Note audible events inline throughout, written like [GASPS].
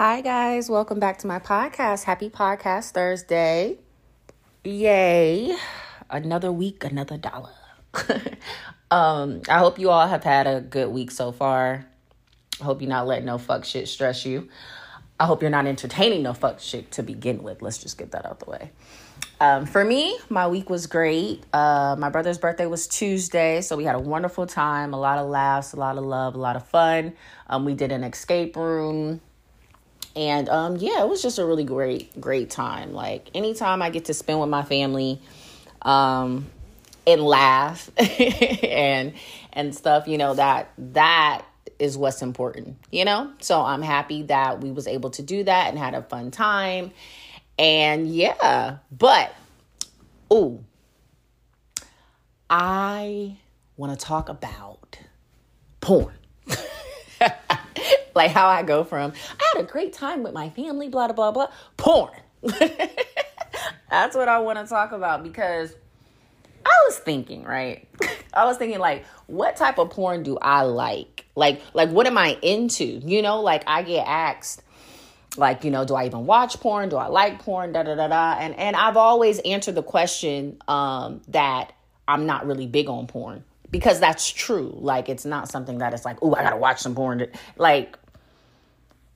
Hi, guys. Welcome back to my podcast. Happy Podcast Thursday. Yay. Another week, another dollar. [LAUGHS] um, I hope you all have had a good week so far. I hope you're not letting no fuck shit stress you. I hope you're not entertaining no fuck shit to begin with. Let's just get that out the way. Um, for me, my week was great. Uh, my brother's birthday was Tuesday, so we had a wonderful time, a lot of laughs, a lot of love, a lot of fun. Um, we did an escape room and um yeah it was just a really great great time. Like anytime i get to spend with my family um and laugh [LAUGHS] and and stuff you know that that is what's important you know? So i'm happy that we was able to do that and had a fun time. And yeah but oh i want to talk about porn [LAUGHS] [LAUGHS] like how I go from I had a great time with my family, blah blah blah blah, porn. [LAUGHS] That's what I want to talk about because I was thinking, right? [LAUGHS] I was thinking like what type of porn do I like? Like like what am I into? You know, like I get asked like, you know, do I even watch porn? Do I like porn? Da da da da. And and I've always answered the question um that I'm not really big on porn because that's true. Like it's not something that it's like, oh, I gotta watch some porn. Like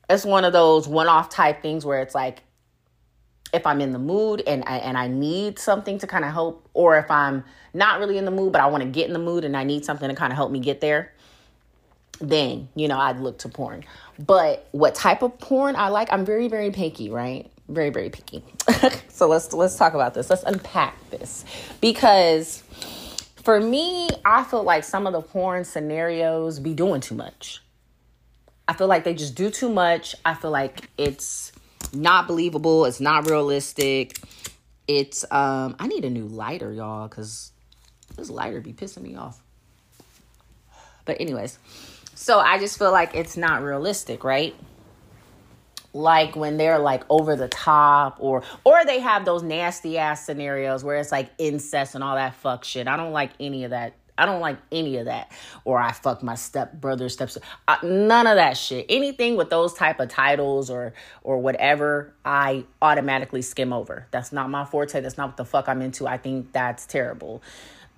it's one of those one-off type things where it's like if I'm in the mood and I, and I need something to kind of help, or if I'm not really in the mood but I want to get in the mood and I need something to kind of help me get there, then you know I'd look to porn. But what type of porn I like, I'm very very picky, right? Very very picky. [LAUGHS] so let's let's talk about this. Let's unpack this because for me, I feel like some of the porn scenarios be doing too much. I feel like they just do too much. I feel like it's not believable. It's not realistic. It's um I need a new lighter, y'all, cuz this lighter be pissing me off. But anyways, so I just feel like it's not realistic, right? Like when they're like over the top or or they have those nasty ass scenarios where it's like incest and all that fuck shit. I don't like any of that I don't like any of that. Or I fuck my step brother, steps. None of that shit. Anything with those type of titles or or whatever, I automatically skim over. That's not my forte. That's not what the fuck I'm into. I think that's terrible.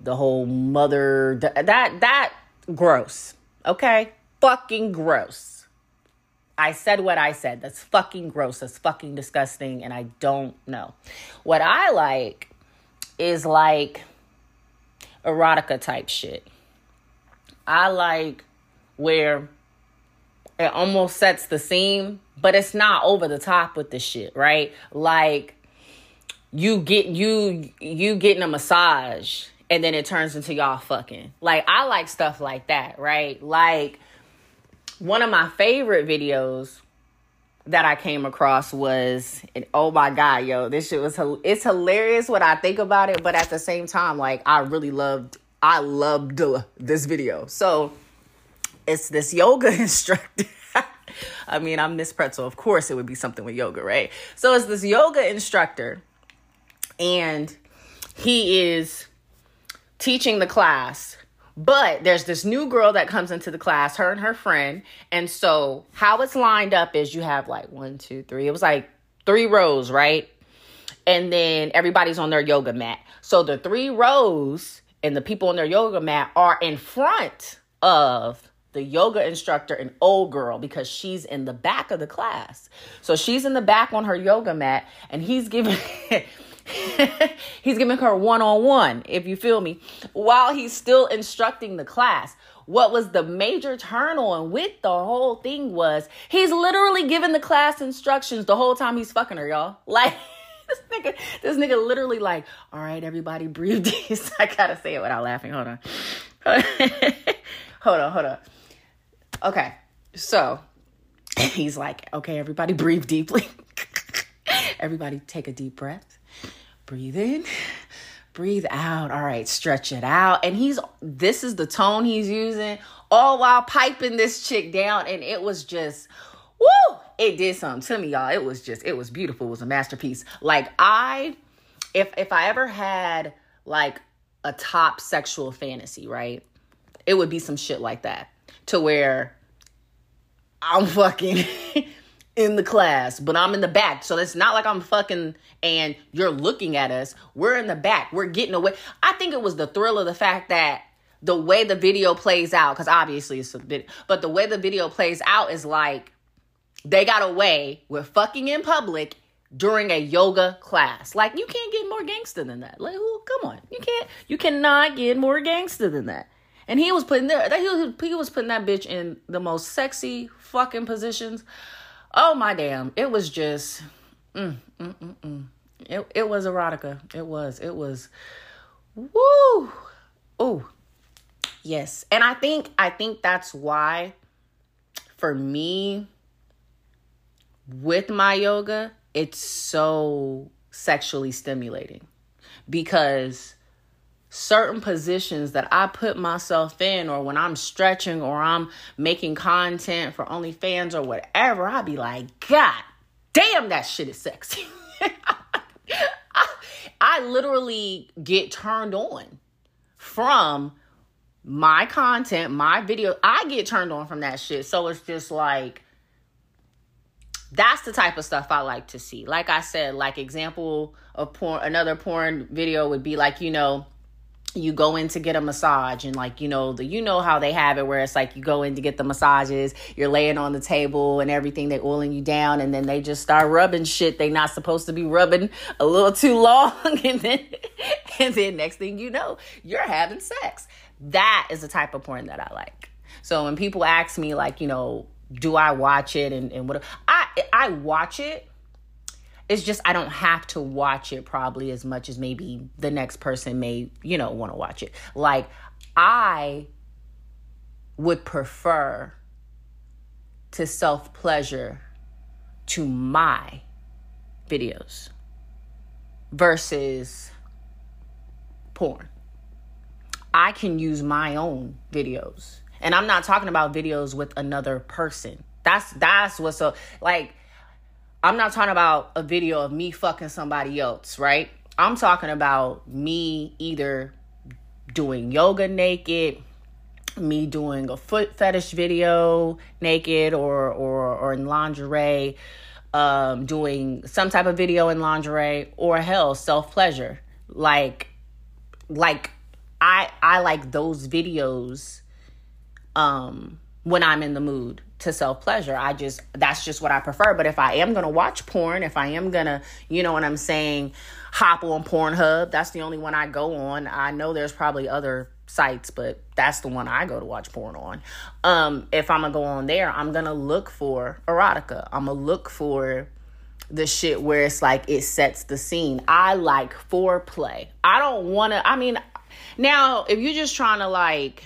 The whole mother that that gross. Okay, fucking gross. I said what I said. That's fucking gross. That's fucking disgusting, and I don't know. What I like is like erotica type shit. I like where it almost sets the scene, but it's not over the top with the shit, right? Like you get you you getting a massage and then it turns into y'all fucking. Like I like stuff like that, right? Like one of my favorite videos that I came across was, and oh my god, yo, this shit was it's hilarious when I think about it, but at the same time, like I really loved, I loved this video. So it's this yoga [LAUGHS] instructor. I mean, I'm Miss Pretzel. Of course, it would be something with yoga, right? So it's this yoga instructor, and he is teaching the class but there's this new girl that comes into the class, her and her friend. And so, how it's lined up is you have like one, two, three. It was like three rows, right? And then everybody's on their yoga mat. So, the three rows and the people on their yoga mat are in front of the yoga instructor an old girl because she's in the back of the class. So she's in the back on her yoga mat and he's giving [LAUGHS] [LAUGHS] he's giving her one on one, if you feel me, while he's still instructing the class. What was the major turn on with the whole thing was he's literally giving the class instructions the whole time he's fucking her, y'all. [LAUGHS] Like, this nigga, this nigga literally like, all right, everybody breathe deep. [LAUGHS] I gotta say it without laughing. Hold on. hold on, hold on. Okay, so he's like, okay, everybody breathe deeply. everybody take a deep breath breathe in, breathe out. All right, stretch it out. And he's this is the tone he's using, all while piping this chick down. And it was just, woo! It did something to me, y'all. It was just, it was beautiful. It was a masterpiece. Like I, if if I ever had like a top sexual fantasy, right? It would be some shit like that. To where I'm [LAUGHS] fucking in the class, but I'm in the back. So it's not like I'm fucking and you're looking at us. We're in the back. We're getting away. I think it was the thrill of the fact that the way the video plays out, because obviously it's a bit, but the way the video plays out is like they got away with fucking in public during a yoga class. Like you can't get more gangster than that. Like, who? Come on, you can't. You cannot get more gangster than that. And he was putting there. He was, he was putting that bitch in the most sexy fucking positions. Oh my damn! It was just, mm, mm, mm, mm. It it was erotica. It was. It was. Woo! Oh, yes. And I think I think that's why, for me, with my yoga, it's so sexually stimulating because certain positions that I put myself in, or when I'm stretching or I'm making content for OnlyFans or whatever, I'll be like, God damn, that shit is sexy. [LAUGHS] I, I literally get turned on from my content, my video. I get turned on from that shit. So it's just like, that's the type of stuff I like to see. Like I said, like example of porn, another porn video would be like, you know, you go in to get a massage and like you know the you know how they have it where it's like you go in to get the massages you're laying on the table and everything they oiling you down and then they just start rubbing shit they not supposed to be rubbing a little too long [LAUGHS] and then and then next thing you know you're having sex that is the type of porn that i like so when people ask me like you know do I watch it and, and what I I watch it. It's just I don't have to watch it probably as much as maybe the next person may, you know, want to watch it. Like I would prefer to self pleasure to my videos versus porn. I can use my own videos and I'm not talking about videos with another person. That's that's what's so like I'm not talking about a video of me fucking somebody else, right? I'm talking about me either doing yoga naked, me doing a foot fetish video naked or or or in lingerie, um doing some type of video in lingerie or hell self-pleasure. Like like I I like those videos um, when I'm in the mood to self pleasure. I just, that's just what I prefer. But if I am going to watch porn, if I am going to, you know what I'm saying, hop on Pornhub, that's the only one I go on. I know there's probably other sites, but that's the one I go to watch porn on. Um, if I'm going to go on there, I'm going to look for erotica. I'm going to look for the shit where it's like it sets the scene. I like foreplay. I don't want to, I mean, now if you're just trying to like,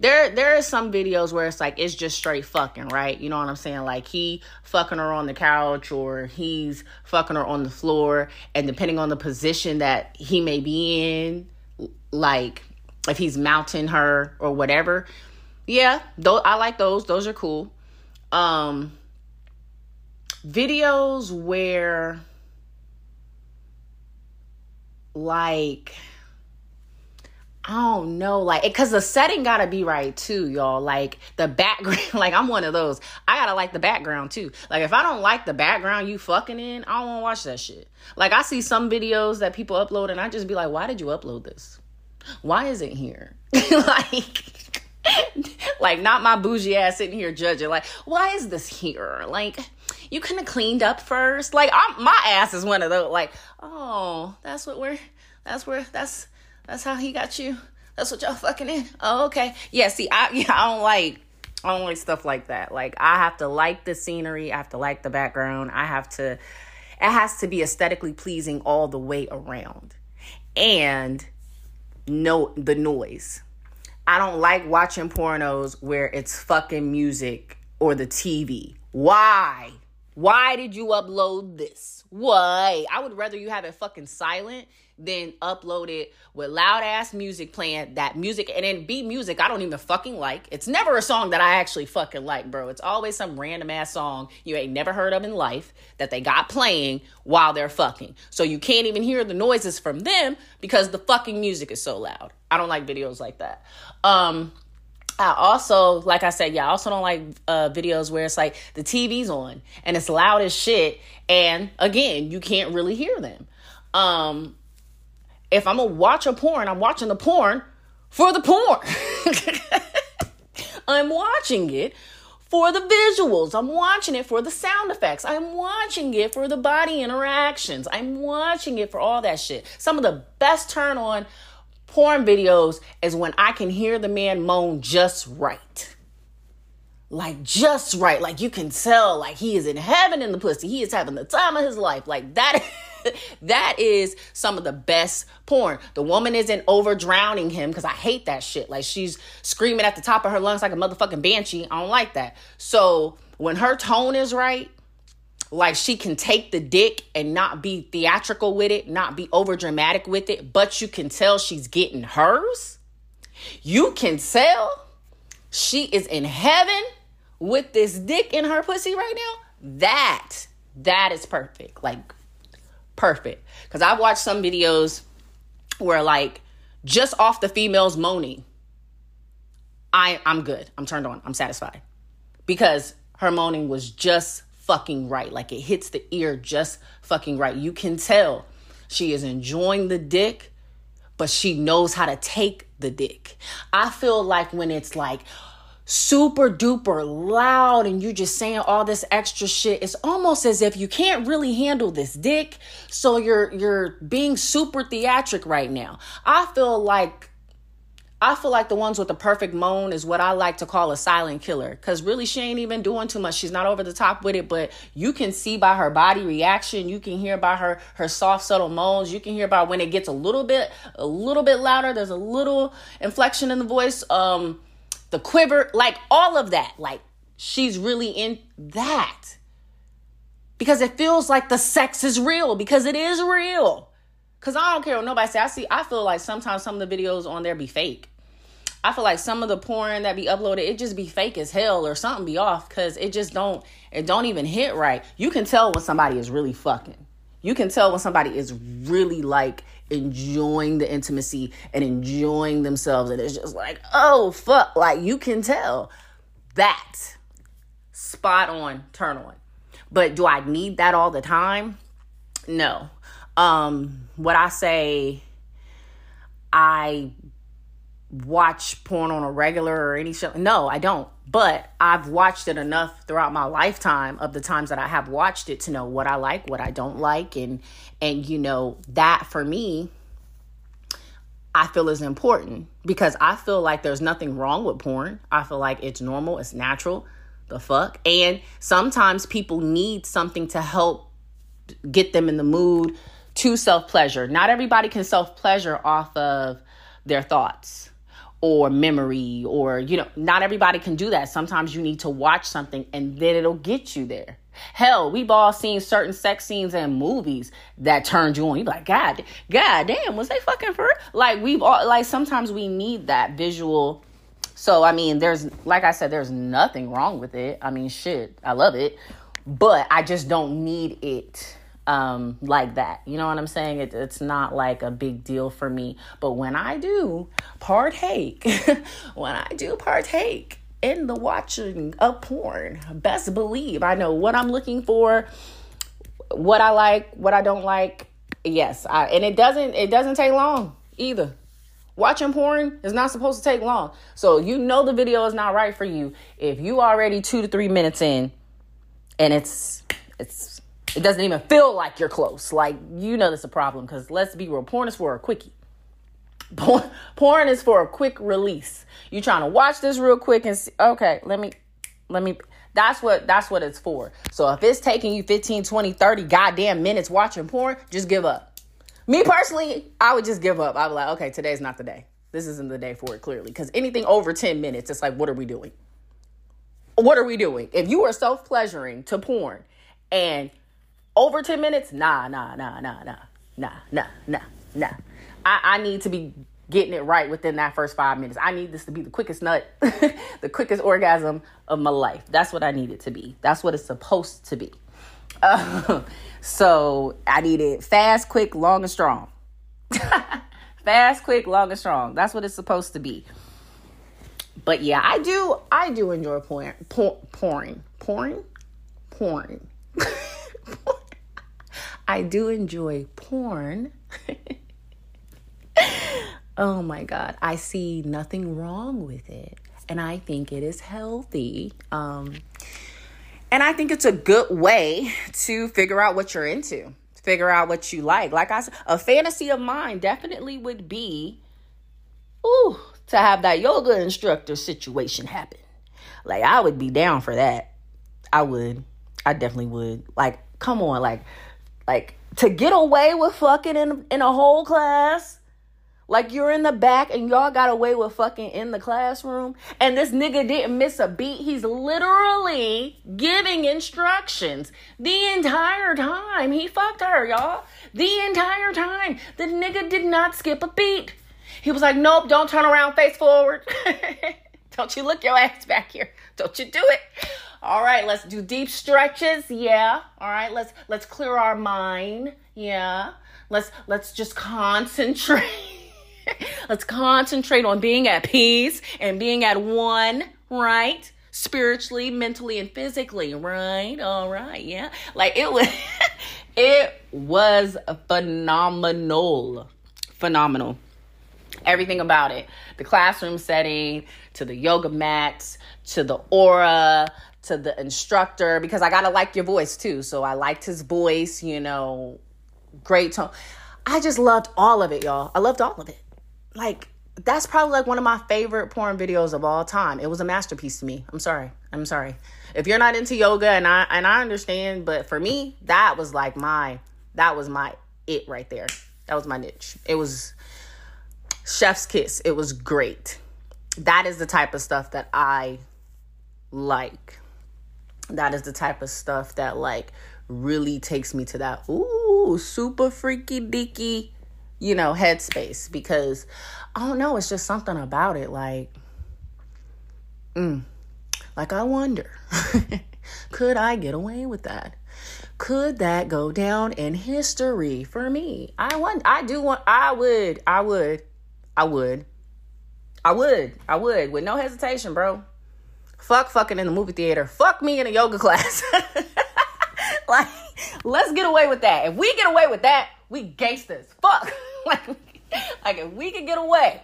there there are some videos where it's like it's just straight fucking, right? You know what I'm saying? Like he fucking her on the couch or he's fucking her on the floor and depending on the position that he may be in, like if he's mounting her or whatever. Yeah, those I like those. Those are cool. Um videos where like I don't know, like, because the setting gotta be right too, y'all. Like the background, [LAUGHS] like I'm one of those. I gotta like the background too. Like if I don't like the background you fucking in, I don't want to watch that shit. Like I see some videos that people upload, and I just be like, why did you upload this? Why is it here? [LAUGHS] like. [LAUGHS] like not my bougie ass sitting here judging like why is this here like you could have cleaned up first like I'm, my ass is one of those like oh that's what we're that's where that's that's how he got you. That's what y'all fucking in. Oh, okay. Yeah, see, I [LAUGHS] yeah, I don't like I don't like stuff like that. Like I have to like the scenery, I have to like the background. I have to it has to be aesthetically pleasing all the way around. And no the noise. I don't like watching pornos where it's fucking music or the TV. Why? Why did you upload this? Why? I would rather you have it fucking silent than upload it with loud ass music playing that music and then beat music I don't even fucking like. It's never a song that I actually fucking like, bro. It's always some random ass song you ain't never heard of in life that they got playing while they're fucking. So you can't even hear the noises from them because the fucking music is so loud. I don't like videos like that. Um I also, like I said, yeah, I also don't like uh, videos where it's like the TV's on and it's loud as shit. And again, you can't really hear them. Um, if I'm gonna watch a porn, I'm watching the porn for the porn. [LAUGHS] I'm watching it for the visuals. I'm watching it for the sound effects. I'm watching it for the body interactions. I'm watching it for all that shit. Some of the best turn on porn videos is when I can hear the man moan just right. Like just right. Like you can tell like he is in heaven in the pussy. He is having the time of his life. Like that [LAUGHS] [LAUGHS] that is some of the best porn. The woman isn't over drowning him because I hate that shit. Like she's screaming at the top of her lungs like a motherfucking banshee. I don't like that. So when her tone is right, like she can take the dick and not be theatrical with it, not be over dramatic with it, but you can tell she's getting hers. You can tell she is in heaven with this dick in her pussy right now. That that is perfect. Like perfect. Because I've watched some videos where, like, just off the females moaning, I, I'm good. I'm turned on. I'm satisfied. Because her moaning was just fucking right. Like, it hits the ear just fucking right. You can tell she is enjoying the dick, but she knows how to take the dick. I feel like when it's like, super duper loud and you're just saying all this extra shit it's almost as if you can't really handle this dick so you're you're being super theatric right now i feel like I feel like the ones with the perfect moan is what I like to call a silent killer because really she ain't even doing too much. She's not over the top with it, but you can see by her body reaction, you can hear by her her soft subtle moans, you can hear by when it gets a little bit a little bit louder. There's a little inflection in the voice. Um, the quiver, like all of that. Like she's really in that. Because it feels like the sex is real, because it is real. Cause I don't care what nobody say. I see, I feel like sometimes some of the videos on there be fake. I feel like some of the porn that be uploaded, it just be fake as hell or something be off because it just don't it don't even hit right. You can tell when somebody is really fucking. You can tell when somebody is really like enjoying the intimacy and enjoying themselves. And it's just like, oh, fuck. Like, you can tell that spot on, turn on. But do I need that all the time? No. Um, what I say, I watch porn on a regular or any show. No, I don't. But I've watched it enough throughout my lifetime of the times that I have watched it to know what I like, what I don't like and and you know, that for me I feel is important because I feel like there's nothing wrong with porn. I feel like it's normal, it's natural. The fuck? And sometimes people need something to help get them in the mood to self pleasure. Not everybody can self pleasure off of their thoughts or memory or you know not everybody can do that. Sometimes you need to watch something and then it'll get you there. Hell we've all seen certain sex scenes in movies that turned you on. You like god god damn was they fucking for like we've all like sometimes we need that visual. So i mean there's like i said there's nothing wrong with it. I mean shit i love it. But i just don't need it um, like that. You know what I'm saying? It, it's not like a big deal for me. But when I do partake, [LAUGHS] when I do partake in the watching of porn, best believe I know what I'm looking for, what I like, what I don't like. Yes, I, and it doesn't it doesn't take long either. Watching porn is not supposed to take long. So you know the video is not right for you if you already 2 to 3 minutes in and it's it's it doesn't even feel like you're close. Like, you know, that's a problem because let's be real. Porn is for a quickie. Porn, [LAUGHS] porn is for a quick release. You trying to watch this real quick and see, okay, let me, let me, that's what, that's what it's for. So if it's taking you 15, 20, 30 goddamn minutes watching porn, just give up. Me personally, I would just give up. I'd be like, okay, today's not the day. This isn't the day for it, clearly. Because anything over 10 minutes, it's like, what are we doing? What are we doing? If you are self pleasuring to porn and over 10 minutes? Nah, nah, nah, nah, nah, nah, nah, nah, nah. I, I need to be getting it right within that first five minutes. I need this to be the quickest nut, [LAUGHS] the quickest orgasm of my life. That's what I need it to be. That's what it's supposed to be. Uh, [LAUGHS] so I need it fast, quick, long, and strong. [LAUGHS] fast, quick, long, and strong. That's what it's supposed to be. but yeah, I do I do enjoy porn por- porn porn porn. I do enjoy porn. [LAUGHS] oh my god, I see nothing wrong with it and I think it is healthy. Um and I think it's a good way to figure out what you're into, figure out what you like. Like I said, a fantasy of mine definitely would be ooh, to have that yoga instructor situation happen. Like I would be down for that. I would. I definitely would. Like, come on, like like to get away with fucking in in a whole class. Like you're in the back and y'all got away with fucking in the classroom and this nigga didn't miss a beat. He's literally giving instructions the entire time. He fucked her, y'all. The entire time. The nigga did not skip a beat. He was like, nope, don't turn around, face forward. [LAUGHS] don't you look your ass back here. Don't you do it. All right, let's do deep stretches. Yeah. All right, let's let's clear our mind. Yeah. Let's let's just concentrate. [LAUGHS] let's concentrate on being at peace and being at one, right? Spiritually, mentally, and physically, right? All right, yeah. Like it was [LAUGHS] it was phenomenal. Phenomenal everything about it the classroom setting to the yoga mats to the aura to the instructor because I gotta like your voice too. So I liked his voice, you know, great tone. I just loved all of it, y'all. I loved all of it. Like, that's probably like one of my favorite porn videos of all time. It was a masterpiece to me. I'm sorry. I'm sorry. If you're not into yoga and I and I understand, but for me, that was like my that was my it right there. That was my niche. It was chef's kiss. It was great. That is the type of stuff that I like that is the type of stuff that like really takes me to that ooh super freaky deaky you know headspace. Because I don't know it's just something about it like mm, like I wonder [LAUGHS] could I get away with that? Could that go down in history for me? I want I do want I would I would I would I would I would with no hesitation bro Fuck fucking in the movie theater. Fuck me in a yoga class. [LAUGHS] like, let's get away with that. If we get away with that, we gangsters. Fuck. [LAUGHS] like, like if we can get away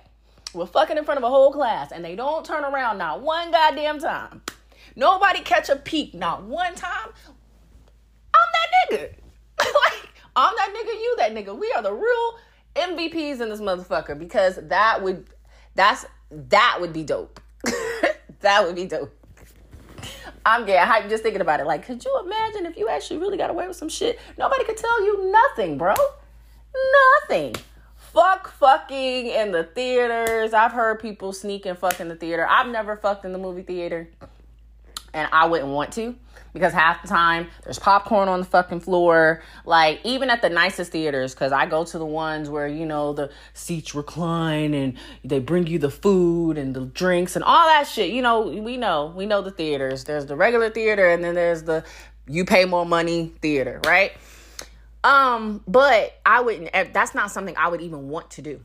with fucking in front of a whole class and they don't turn around not one goddamn time. Nobody catch a peek not one time. I'm that nigga. [LAUGHS] like, I'm that nigga, you that nigga. We are the real MVPs in this motherfucker because that would that's that would be dope. That would be dope. I'm getting hyped just thinking about it. Like, could you imagine if you actually really got away with some shit? Nobody could tell you nothing, bro. Nothing. Fuck fucking in the theaters. I've heard people sneak and fuck in the theater. I've never fucked in the movie theater. And I wouldn't want to because half the time there's popcorn on the fucking floor. Like even at the nicest theaters, because I go to the ones where you know the seats recline and they bring you the food and the drinks and all that shit. You know, we know we know the theaters. There's the regular theater and then there's the you pay more money theater, right? Um, but I wouldn't. Eh, that's not something I would even want to do.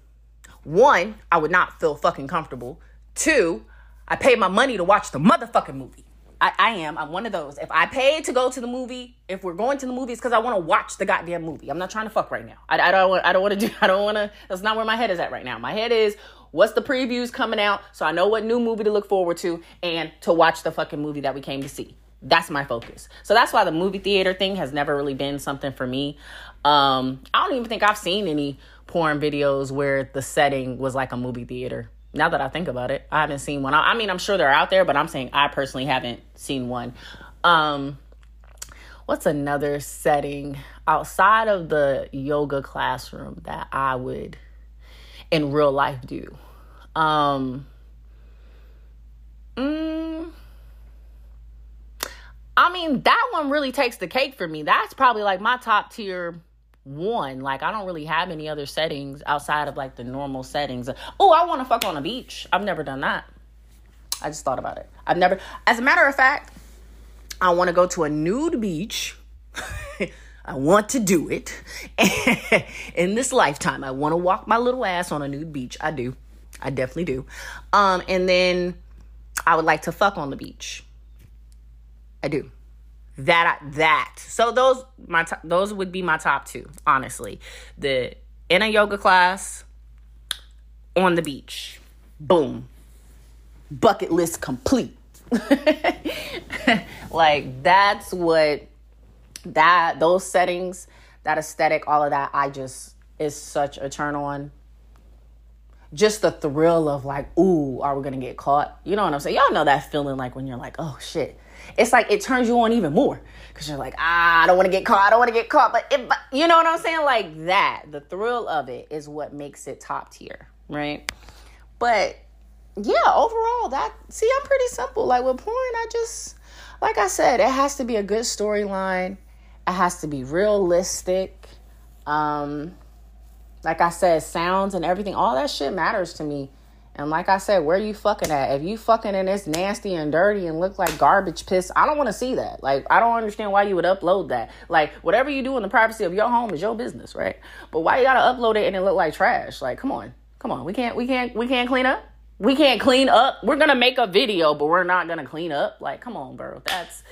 One, I would not feel fucking comfortable. Two, I paid my money to watch the motherfucking movie. I, I am. I'm one of those. If I paid to go to the movie, if we're going to the movies, because I want to watch the goddamn movie. I'm not trying to fuck right now. I, I don't. Want, I don't want to do. [LAUGHS] I don't want to. That's not where my head is at right now. My head is what's the previews coming out, so I know what new movie to look forward to, and to watch the fucking movie that we came to see. That's my focus. So that's why the movie theater thing has never really been something for me. Um, I don't even think I've seen any porn videos where the setting was like a movie theater now that I think about it, I haven't seen one. I, I mean, I'm sure they're out there, but I'm saying I personally haven't seen one. Um, what's another setting outside of the yoga classroom that I would in real life do? Um, mm, I mean, that one really takes the cake for me. That's probably like my top tier one. Like I don't really have any other settings outside of like the normal settings. Oh, I want to fuck on a beach. I've never done that. I just thought about it. I've never as a matter of fact, I want to go to a nude beach. [LAUGHS] I want to do it. [LAUGHS] In this lifetime, I want to walk my little ass on a nude beach. I do. I definitely do. Um and then I would like to fuck on the beach. I do. That that. So those my those would be my top two, honestly. The in a yoga class on the beach. Boom. Bucket list complete. [LAUGHS] like that's what that those settings, that aesthetic, all of that, I just is such a turn on. Just the thrill of like, ooh, are we gonna get caught? You know what I'm saying? Y'all know that feeling like when you're like, oh shit. It's like it turns you on even more because you're like, ah, I don't want to get caught. I don't want to get caught. But it, you know what I'm saying? Like that, the thrill of it is what makes it top tier, right? But yeah, overall, that see, I'm pretty simple. Like with porn, I just like I said, it has to be a good storyline. It has to be realistic. Um, like I said, sounds and everything, all that shit matters to me. And like I said, where you fucking at? If you fucking and it's nasty and dirty and look like garbage piss, I don't want to see that. Like, I don't understand why you would upload that. Like, whatever you do in the privacy of your home is your business, right? But why you gotta upload it and it look like trash? Like, come on, come on. We can't, we can't, we can't clean up. We can't clean up. We're gonna make a video, but we're not gonna clean up. Like, come on, bro. That's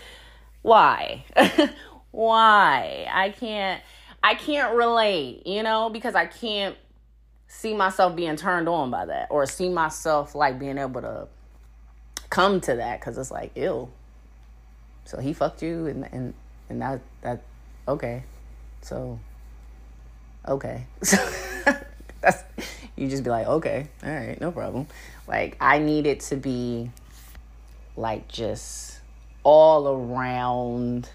why. [LAUGHS] why? I can't I can't relate, you know, because I can't see myself being turned on by that or see myself like being able to come to that cuz it's like ill. So he fucked you and and and that that okay. So okay. So [LAUGHS] that's you just be like, okay, all right, no problem. Like I need it to be like just all around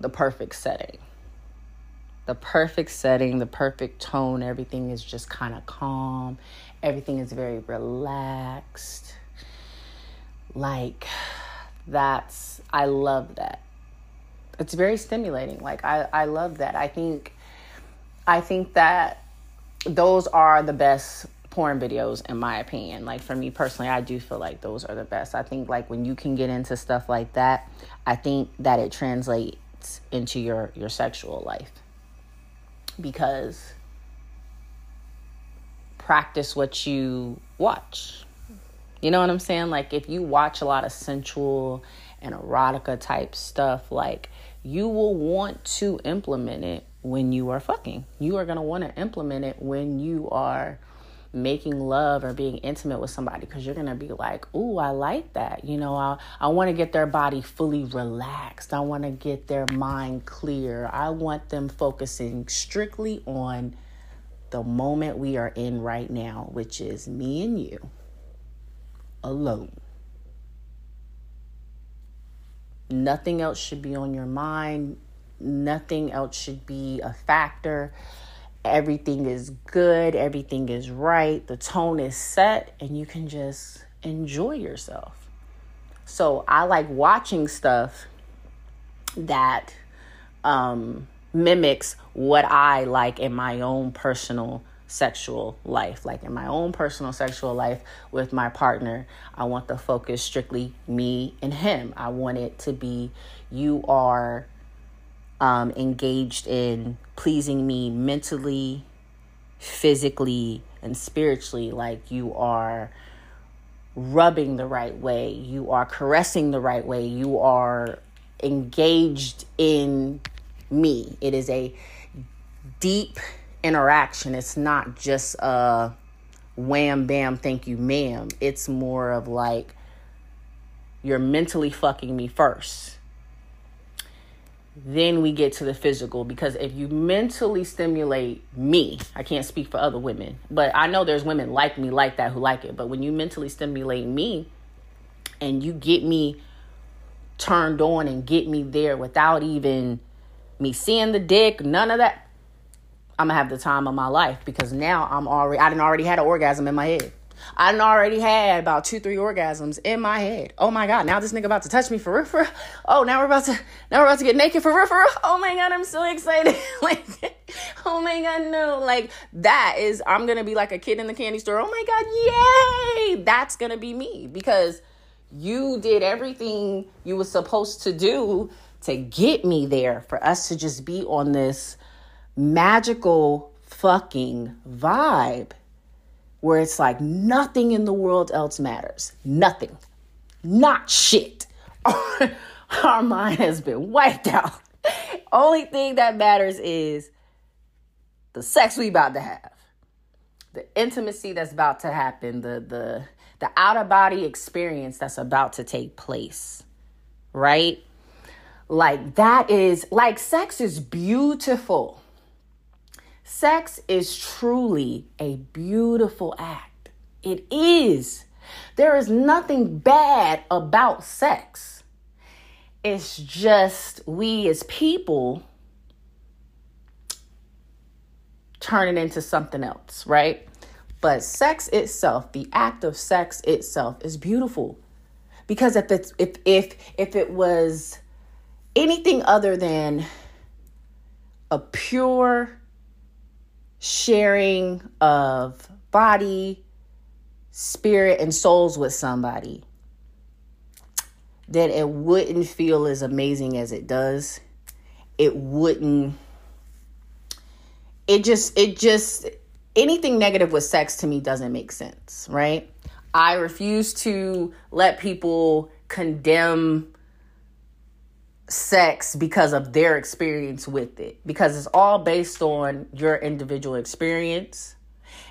the perfect setting. The perfect setting, the perfect tone, everything is just kind of calm. Everything is very relaxed. Like that's I love that. It's very stimulating. Like I I love that. I think I think that those are the best porn videos in my opinion like for me personally i do feel like those are the best i think like when you can get into stuff like that i think that it translates into your your sexual life because practice what you watch you know what i'm saying like if you watch a lot of sensual and erotica type stuff like you will want to implement it when you are fucking. You are going to want to implement it when you are making love or being intimate with somebody because you're going to be like, "Ooh, I like that." You know, I I want to get their body fully relaxed. I want to get their mind clear. I want them focusing strictly on the moment we are in right now, which is me and you alone. Nothing else should be on your mind nothing else should be a factor. Everything is good, everything is right, the tone is set, and you can just enjoy yourself. So I like watching stuff that um, mimics what I like in my own personal sexual life. Like in my own personal sexual life with my partner, I want the focus strictly me and him. I want it to be you are um, engaged in pleasing me mentally, physically, and spiritually, like you are rubbing the right way, you are caressing the right way, you are engaged in me. It is a deep interaction. It's not just a wham bam, thank you, ma'am. It's more of like you're mentally fucking me first then we get to the physical. Because if you mentally stimulate me i can't speak for other women but i know there's women like me like that who like it. But when you mentally stimulate me and you get me turned on and get me there without even me seeing the dick none of that i'm gonna have the time of my life. Because now i'm already i didn't already had an orgasm in my head I already had about two, three orgasms in my head. Oh my god, now this nigga about to touch me for real, for real. Oh, now we're about to now we're about to get naked for real, for real. Oh my god, I'm so excited. [LAUGHS] like, oh my god, no. Like that is I'm gonna be like a kid in the candy store. Oh my god, yay! That's gonna be me because you did everything you were supposed to do to get me there for us to just be on this magical fucking vibe where it's like nothing in the world else matters. Nothing. Not shit. [LAUGHS] Our mind has been wiped out. Only thing that matters is the sex we about to have. The intimacy that's about to happen, the the the out of body experience that's about to take place. Right? Like that is like sex is beautiful. Sex is truly a beautiful act. It is. There is nothing bad about sex. It's just we as people turn it into something else, right? But sex itself, the act of sex itself is beautiful. Because if it's if if if it was anything other than a pure sharing of body, spirit, and souls with somebody, then it wouldn't feel as amazing as it does. It wouldn't, it just, it just, anything negative with sex to me doesn't make sense, right? I refuse to let people condemn sex because of their experience with it. Because it's all based on your individual experience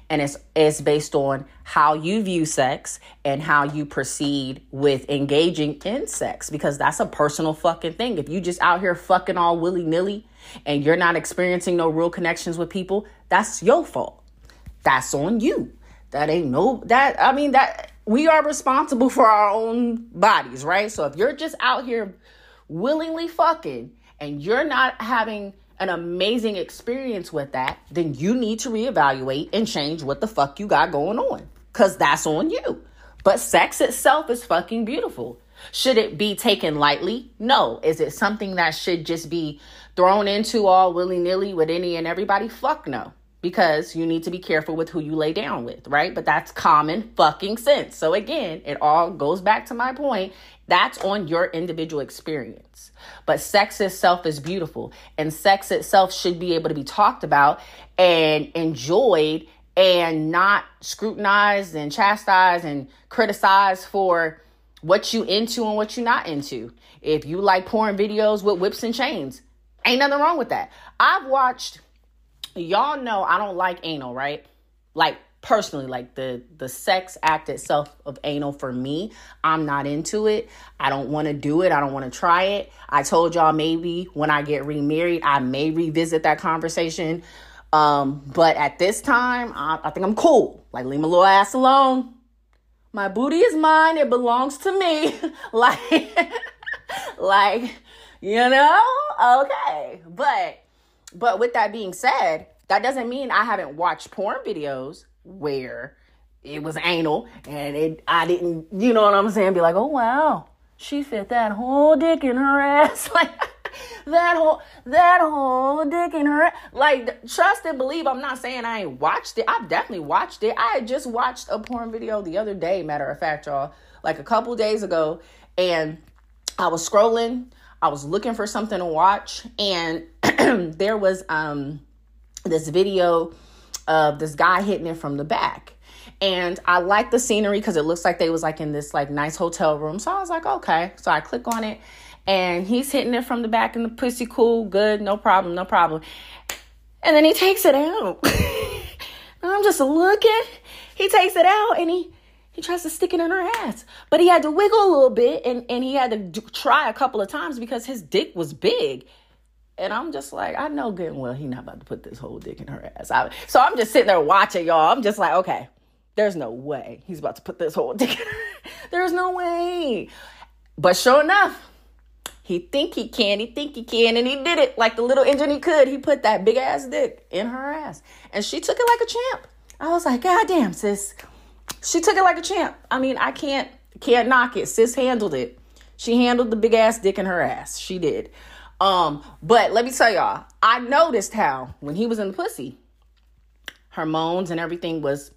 and it's it's based on how you view sex and how you proceed with engaging in sex. Because that's a personal fucking thing. If you just out here fucking all willy-nilly and you're not experiencing no real connections with people that's your fault. That's on you. That ain't no that i mean that we are responsible for our own bodies right? So if you're just out here willingly fucking and you're not having an amazing experience with that, then you need to reevaluate and change what the fuck you got going on. Cause that's on you. But sex itself is fucking beautiful. Should it be taken lightly? No. Is it something that should just be thrown into all willy nilly with any and everybody? Fuck no because you need to be careful with who you lay down with, right? But that's common fucking sense. So again, it all goes back to my point. That's on your individual experience. But sex itself is beautiful, and sex itself should be able to be talked about and enjoyed and not scrutinized and chastised and criticized for what you into and what you not into. If you like porn videos with whips and chains, ain't nothing wrong with that. I've watched y'all know I don't like anal, right? Like personally, like the the sex act itself of anal for me, I'm not into it. I don't want to do it. I don't want to try it. I told y'all maybe when I get remarried, I may revisit that conversation. Um, but at this time, I, I think I'm cool. Like leave my little ass alone. My booty is mine. It belongs to me. [LAUGHS] like, [LAUGHS] like, you know, okay. But but with that being said, that doesn't mean I haven't watched porn videos where it was anal and it I didn't, you know what I'm saying, be like, "Oh wow, she fit that whole dick in her ass." [LAUGHS] like that whole that whole dick in her like trust and believe i'm not saying i ain't watched it i've definitely watched it i just watched a porn video the other day matter of fact y'all like a couple days ago and i was scrolling I was looking for something to watch, and [CLEARS THROAT] there was um this video of this guy hitting it from the back. And I like the scenery because it looks like they was like in this like nice hotel room. So I was like, okay. So I click on it and he's hitting it from the back and the pussy cool, good, no problem, no problem. And then he takes it out. [LAUGHS] I'm just looking. He takes it out and he he tries to stick it in her ass. But he had to wiggle a little bit and, and he had to do, try a couple of times because his dick was big. And I'm just like, I know good and well he not about to put this whole dick in her ass. I, so I'm just sitting there watching y'all. I'm just like, okay, there's no way he's about to put this whole [LAUGHS] dick. There's no way. But sure enough, he think he can, he think he can, and he did it like the little engine he could. He put that big ass dick in her ass. And she took it like a champ. I was like, God damn, sis she took it like a champ. I mean, I can't can't knock it. Sis handled it. She handled the big ass dick in her ass. She did. Um, but let me tell y'all, I noticed how when he was in the pussy, her moans and everything was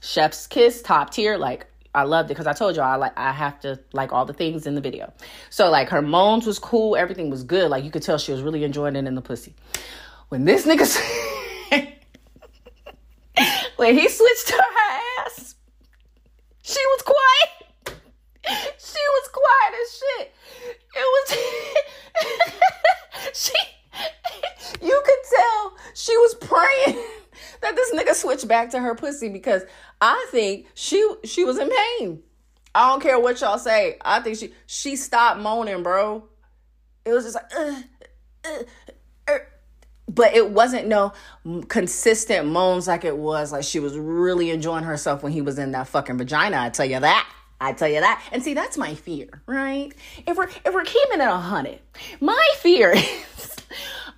chef's kiss, top tier. Like I loved it because I told y'all I like I have to like all the things in the video. So like her moans was cool, everything was good. Like you could tell she was really enjoying it in the pussy. When this nigga [LAUGHS] when he switched to her ass. She was quiet. She was quiet as shit. It was she you could tell she was praying switched back to her pussy because I think she she was in pain. I don't care what y'all say. I think she she stopped moaning, bro. It was just like, uh, uh, uh, but it wasn't no consistent moans like it was like she was really enjoying herself when he was in that fucking vagina. I tell you that. I tell you that. And see, that's my fear, right? If we're if we're keeping it a hundred, my fear [LAUGHS] is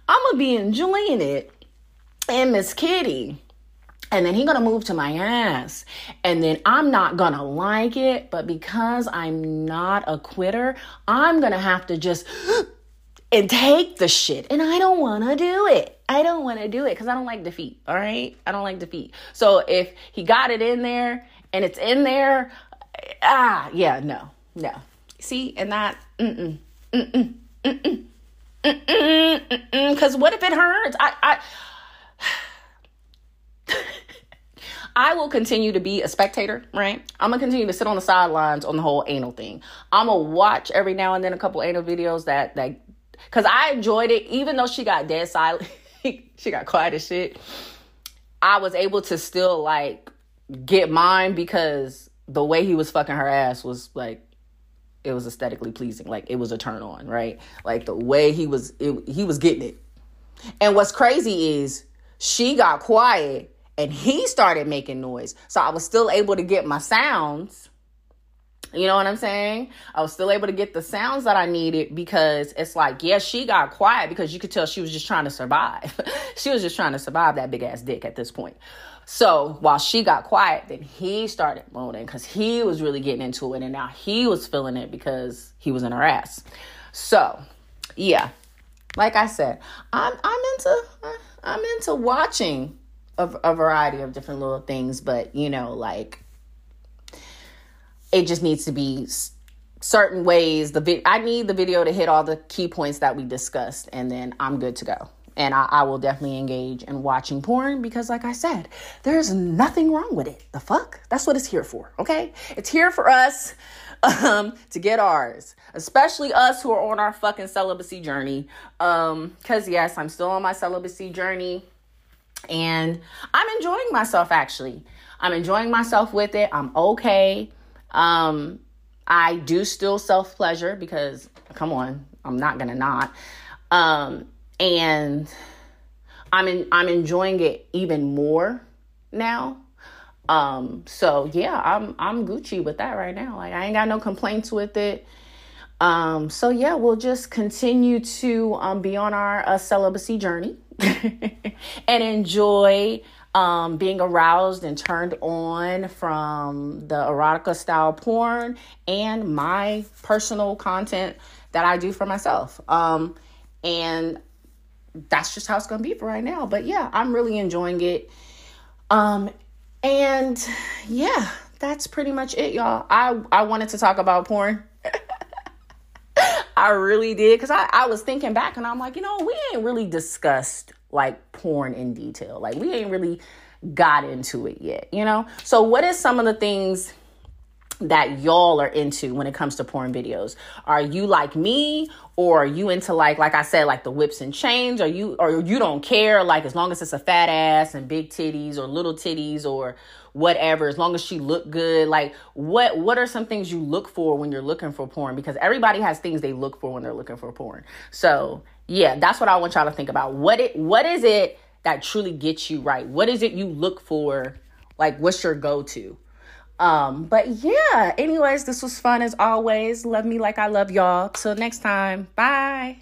I'm gonna be enjoying it, and Miss Kitty and then he gonna move to my ass. And then i'm not gonna like it but because i'm not a quitter i'm gonna have to just [GASPS] and take the shit. And i don't want to do it. I don't want to do it because i don't like defeat all right? I don't like defeat. So if he got it in there and it's in there ah yeah no no. See and that mm-mm mm-mm mm-mm because what if it hurts? I i I will continue to be a spectator, right? I'm gonna continue to sit on the sidelines on the whole anal thing. I'm gonna watch every now and then a couple anal videos that that because I enjoyed it, even though she got dead silent, [LAUGHS] she got quiet as shit. I was able to still like get mine because the way he was fucking her ass was like it was aesthetically pleasing. Like it was a turn on, right? Like the way he was it, he was getting it. And what's crazy is she got quiet and he started making noise. So I was still able to get my sounds. You know what I'm saying? I was still able to get the sounds that I needed because it's like, yeah, she got quiet because you could tell she was just trying to survive. [LAUGHS] she was just trying to survive that big ass dick at this point. So while she got quiet, then he started moaning because he was really getting into it and now he was feeling it because he was in her ass. So, yeah. Like I said, I'm I'm into I'm into watching a, a variety of different little things, but you know, like it just needs to be certain ways. The vi- I need the video to hit all the key points that we discussed, and then I'm good to go. And I, I will definitely engage in watching porn because, like I said, there's nothing wrong with it. The fuck? That's what it's here for, okay? It's here for us [LAUGHS] um, to get ours, especially us who are on our fucking celibacy journey. Um, because yes, I'm still on my celibacy journey. And I'm enjoying myself actually. I'm enjoying myself with it. I'm okay. Um, I do still self pleasure because, come on, I'm not gonna not. Um, and I'm in, I'm enjoying it even more now. Um, so yeah, I'm I'm Gucci with that right now. Like I ain't got no complaints with it. Um, so yeah, we'll just continue to um, be on our uh, celibacy journey. [LAUGHS] and enjoy um, being aroused and turned on from the erotica style porn and my personal content that I do for myself. Um, and that's just how it's gonna be for right now. But yeah, I'm really enjoying it. Um, and yeah, that's pretty much it, y'all. I I wanted to talk about porn. I really did because I, I was thinking back and I'm like, you know, we ain't really discussed like porn in detail. Like we ain't really got into it yet, you know? So what is some of the things that y'all are into when it comes to porn videos? Are you like me or are you into like like I said like the whips and chains or you or you don't care like as long as it's a fat ass and big titties or little titties or whatever as long as she look good like what what are some things you look for when you're looking for porn because everybody has things they look for when they're looking for porn. So, yeah, that's what I want y'all to think about. What it what is it that truly gets you right? What is it you look for? Like what's your go-to? Um, but yeah, anyways, this was fun as always. Love me like I love y'all. Till next time. Bye.